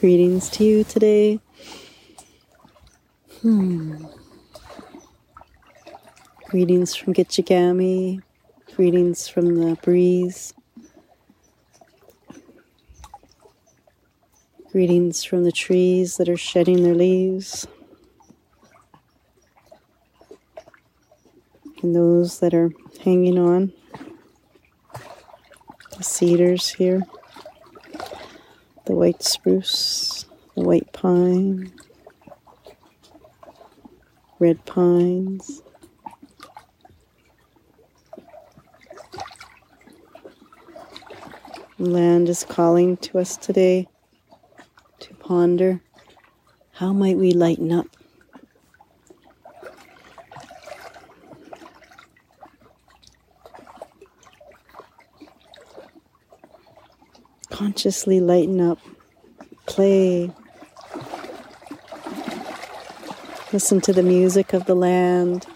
Greetings to you today. Hmm. Greetings from Gitchigami. Greetings from the breeze. Greetings from the trees that are shedding their leaves. And those that are hanging on. The cedars here. The white spruce. The white pine. Red pines. Land is calling to us today to ponder how might we lighten up? Consciously lighten up, play, listen to the music of the land,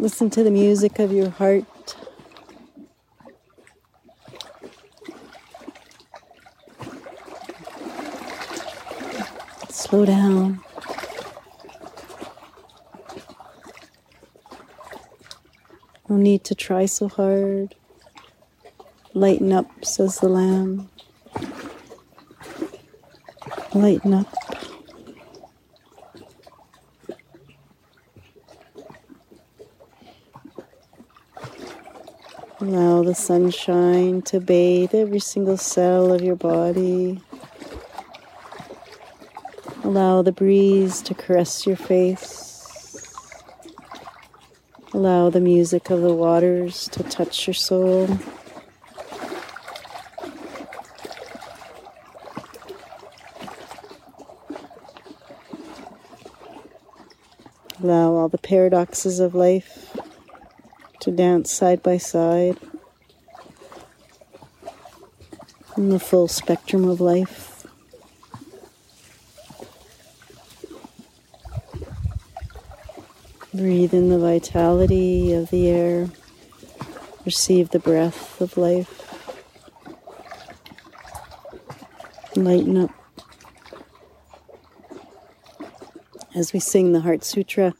listen to the music of your heart. Slow down. No need to try so hard. Lighten up, says the Lamb. Lighten up. Allow the sunshine to bathe every single cell of your body. Allow the breeze to caress your face. Allow the music of the waters to touch your soul. Allow all the paradoxes of life to dance side by side in the full spectrum of life. Breathe in the vitality of the air. Receive the breath of life. Lighten up. As we sing the Heart Sutra,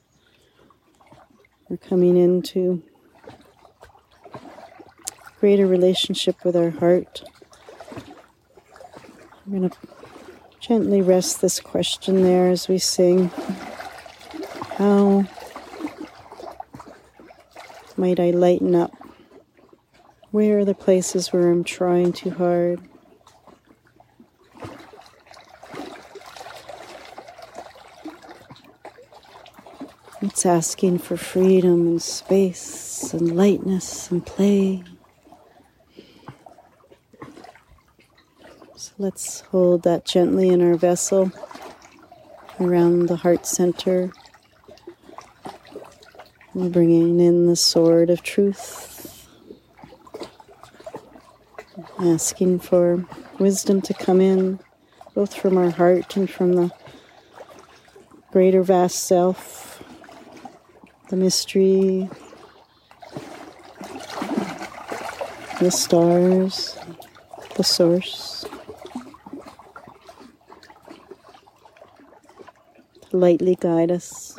we're coming into greater relationship with our heart. I'm going to gently rest this question there as we sing. How might I lighten up? Where are the places where I'm trying too hard? It's asking for freedom and space and lightness and play. So let's hold that gently in our vessel around the heart center. We're bringing in the sword of truth, asking for wisdom to come in, both from our heart and from the greater vast self, the mystery, the stars, the source. To lightly guide us.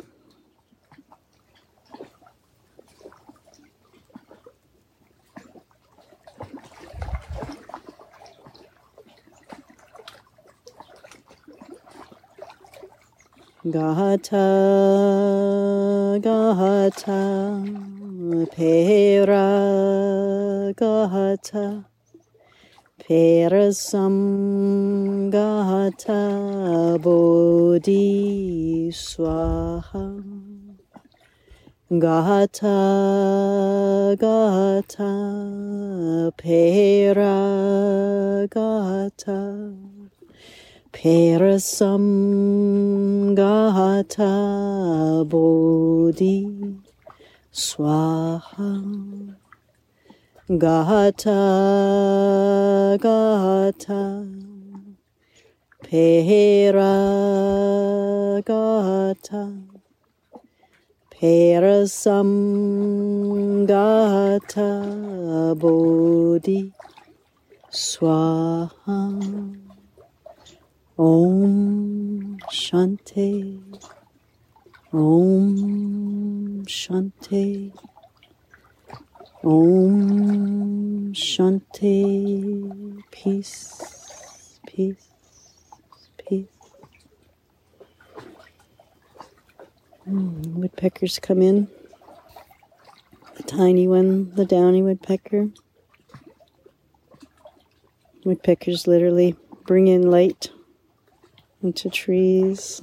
Gata, Gata, Pera, Gata, Perasam, Gata, Bodhi, Swaha. Gata, Gata, Pera, Gata. Perasam Gata Bodhi Swaha. Gata. Gata. Pera Gata perasamgata Bodhi Swaha Om Shanti. Om Shanti. Om Shanti. Peace, peace, peace. Mm, woodpeckers come in. The tiny one, the downy woodpecker. Woodpeckers literally bring in light into trees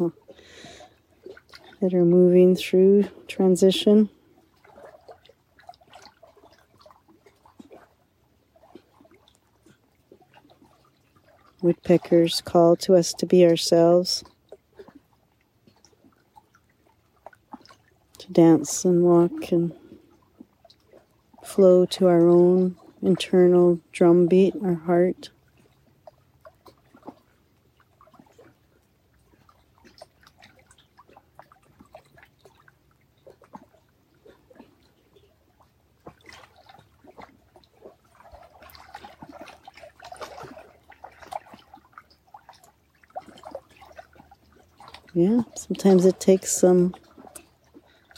that are moving through transition. Woodpeckers call to us to be ourselves, to dance and walk and flow to our own internal drumbeat, our heart. Yeah, sometimes it takes some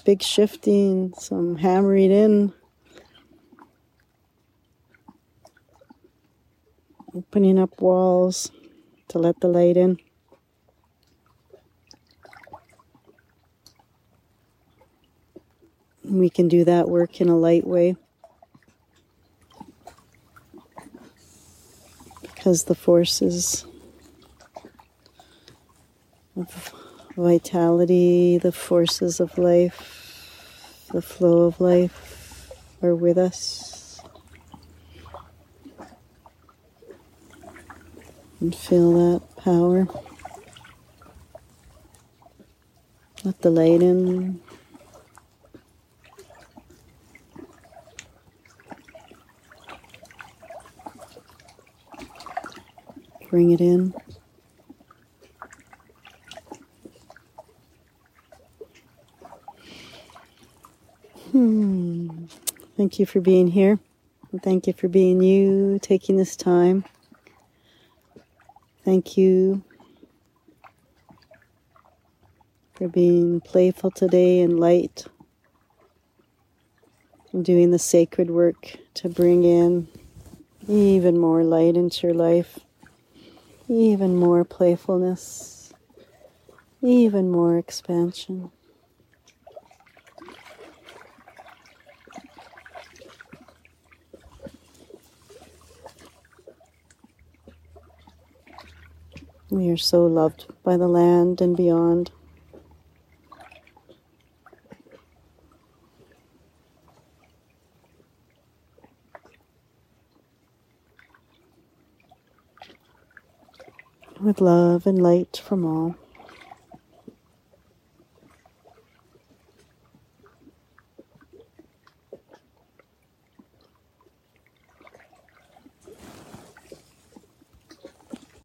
big shifting, some hammering in, opening up walls to let the light in. We can do that work in a light way. Because the forces of vitality, the forces of life, the flow of life are with us. And feel that power. Let the light in. Bring it in. Thank you for being here. Thank you for being you, taking this time. Thank you for being playful today and light and doing the sacred work to bring in even more light into your life, even more playfulness, even more expansion. We are so loved by the land and beyond. With love and light from all.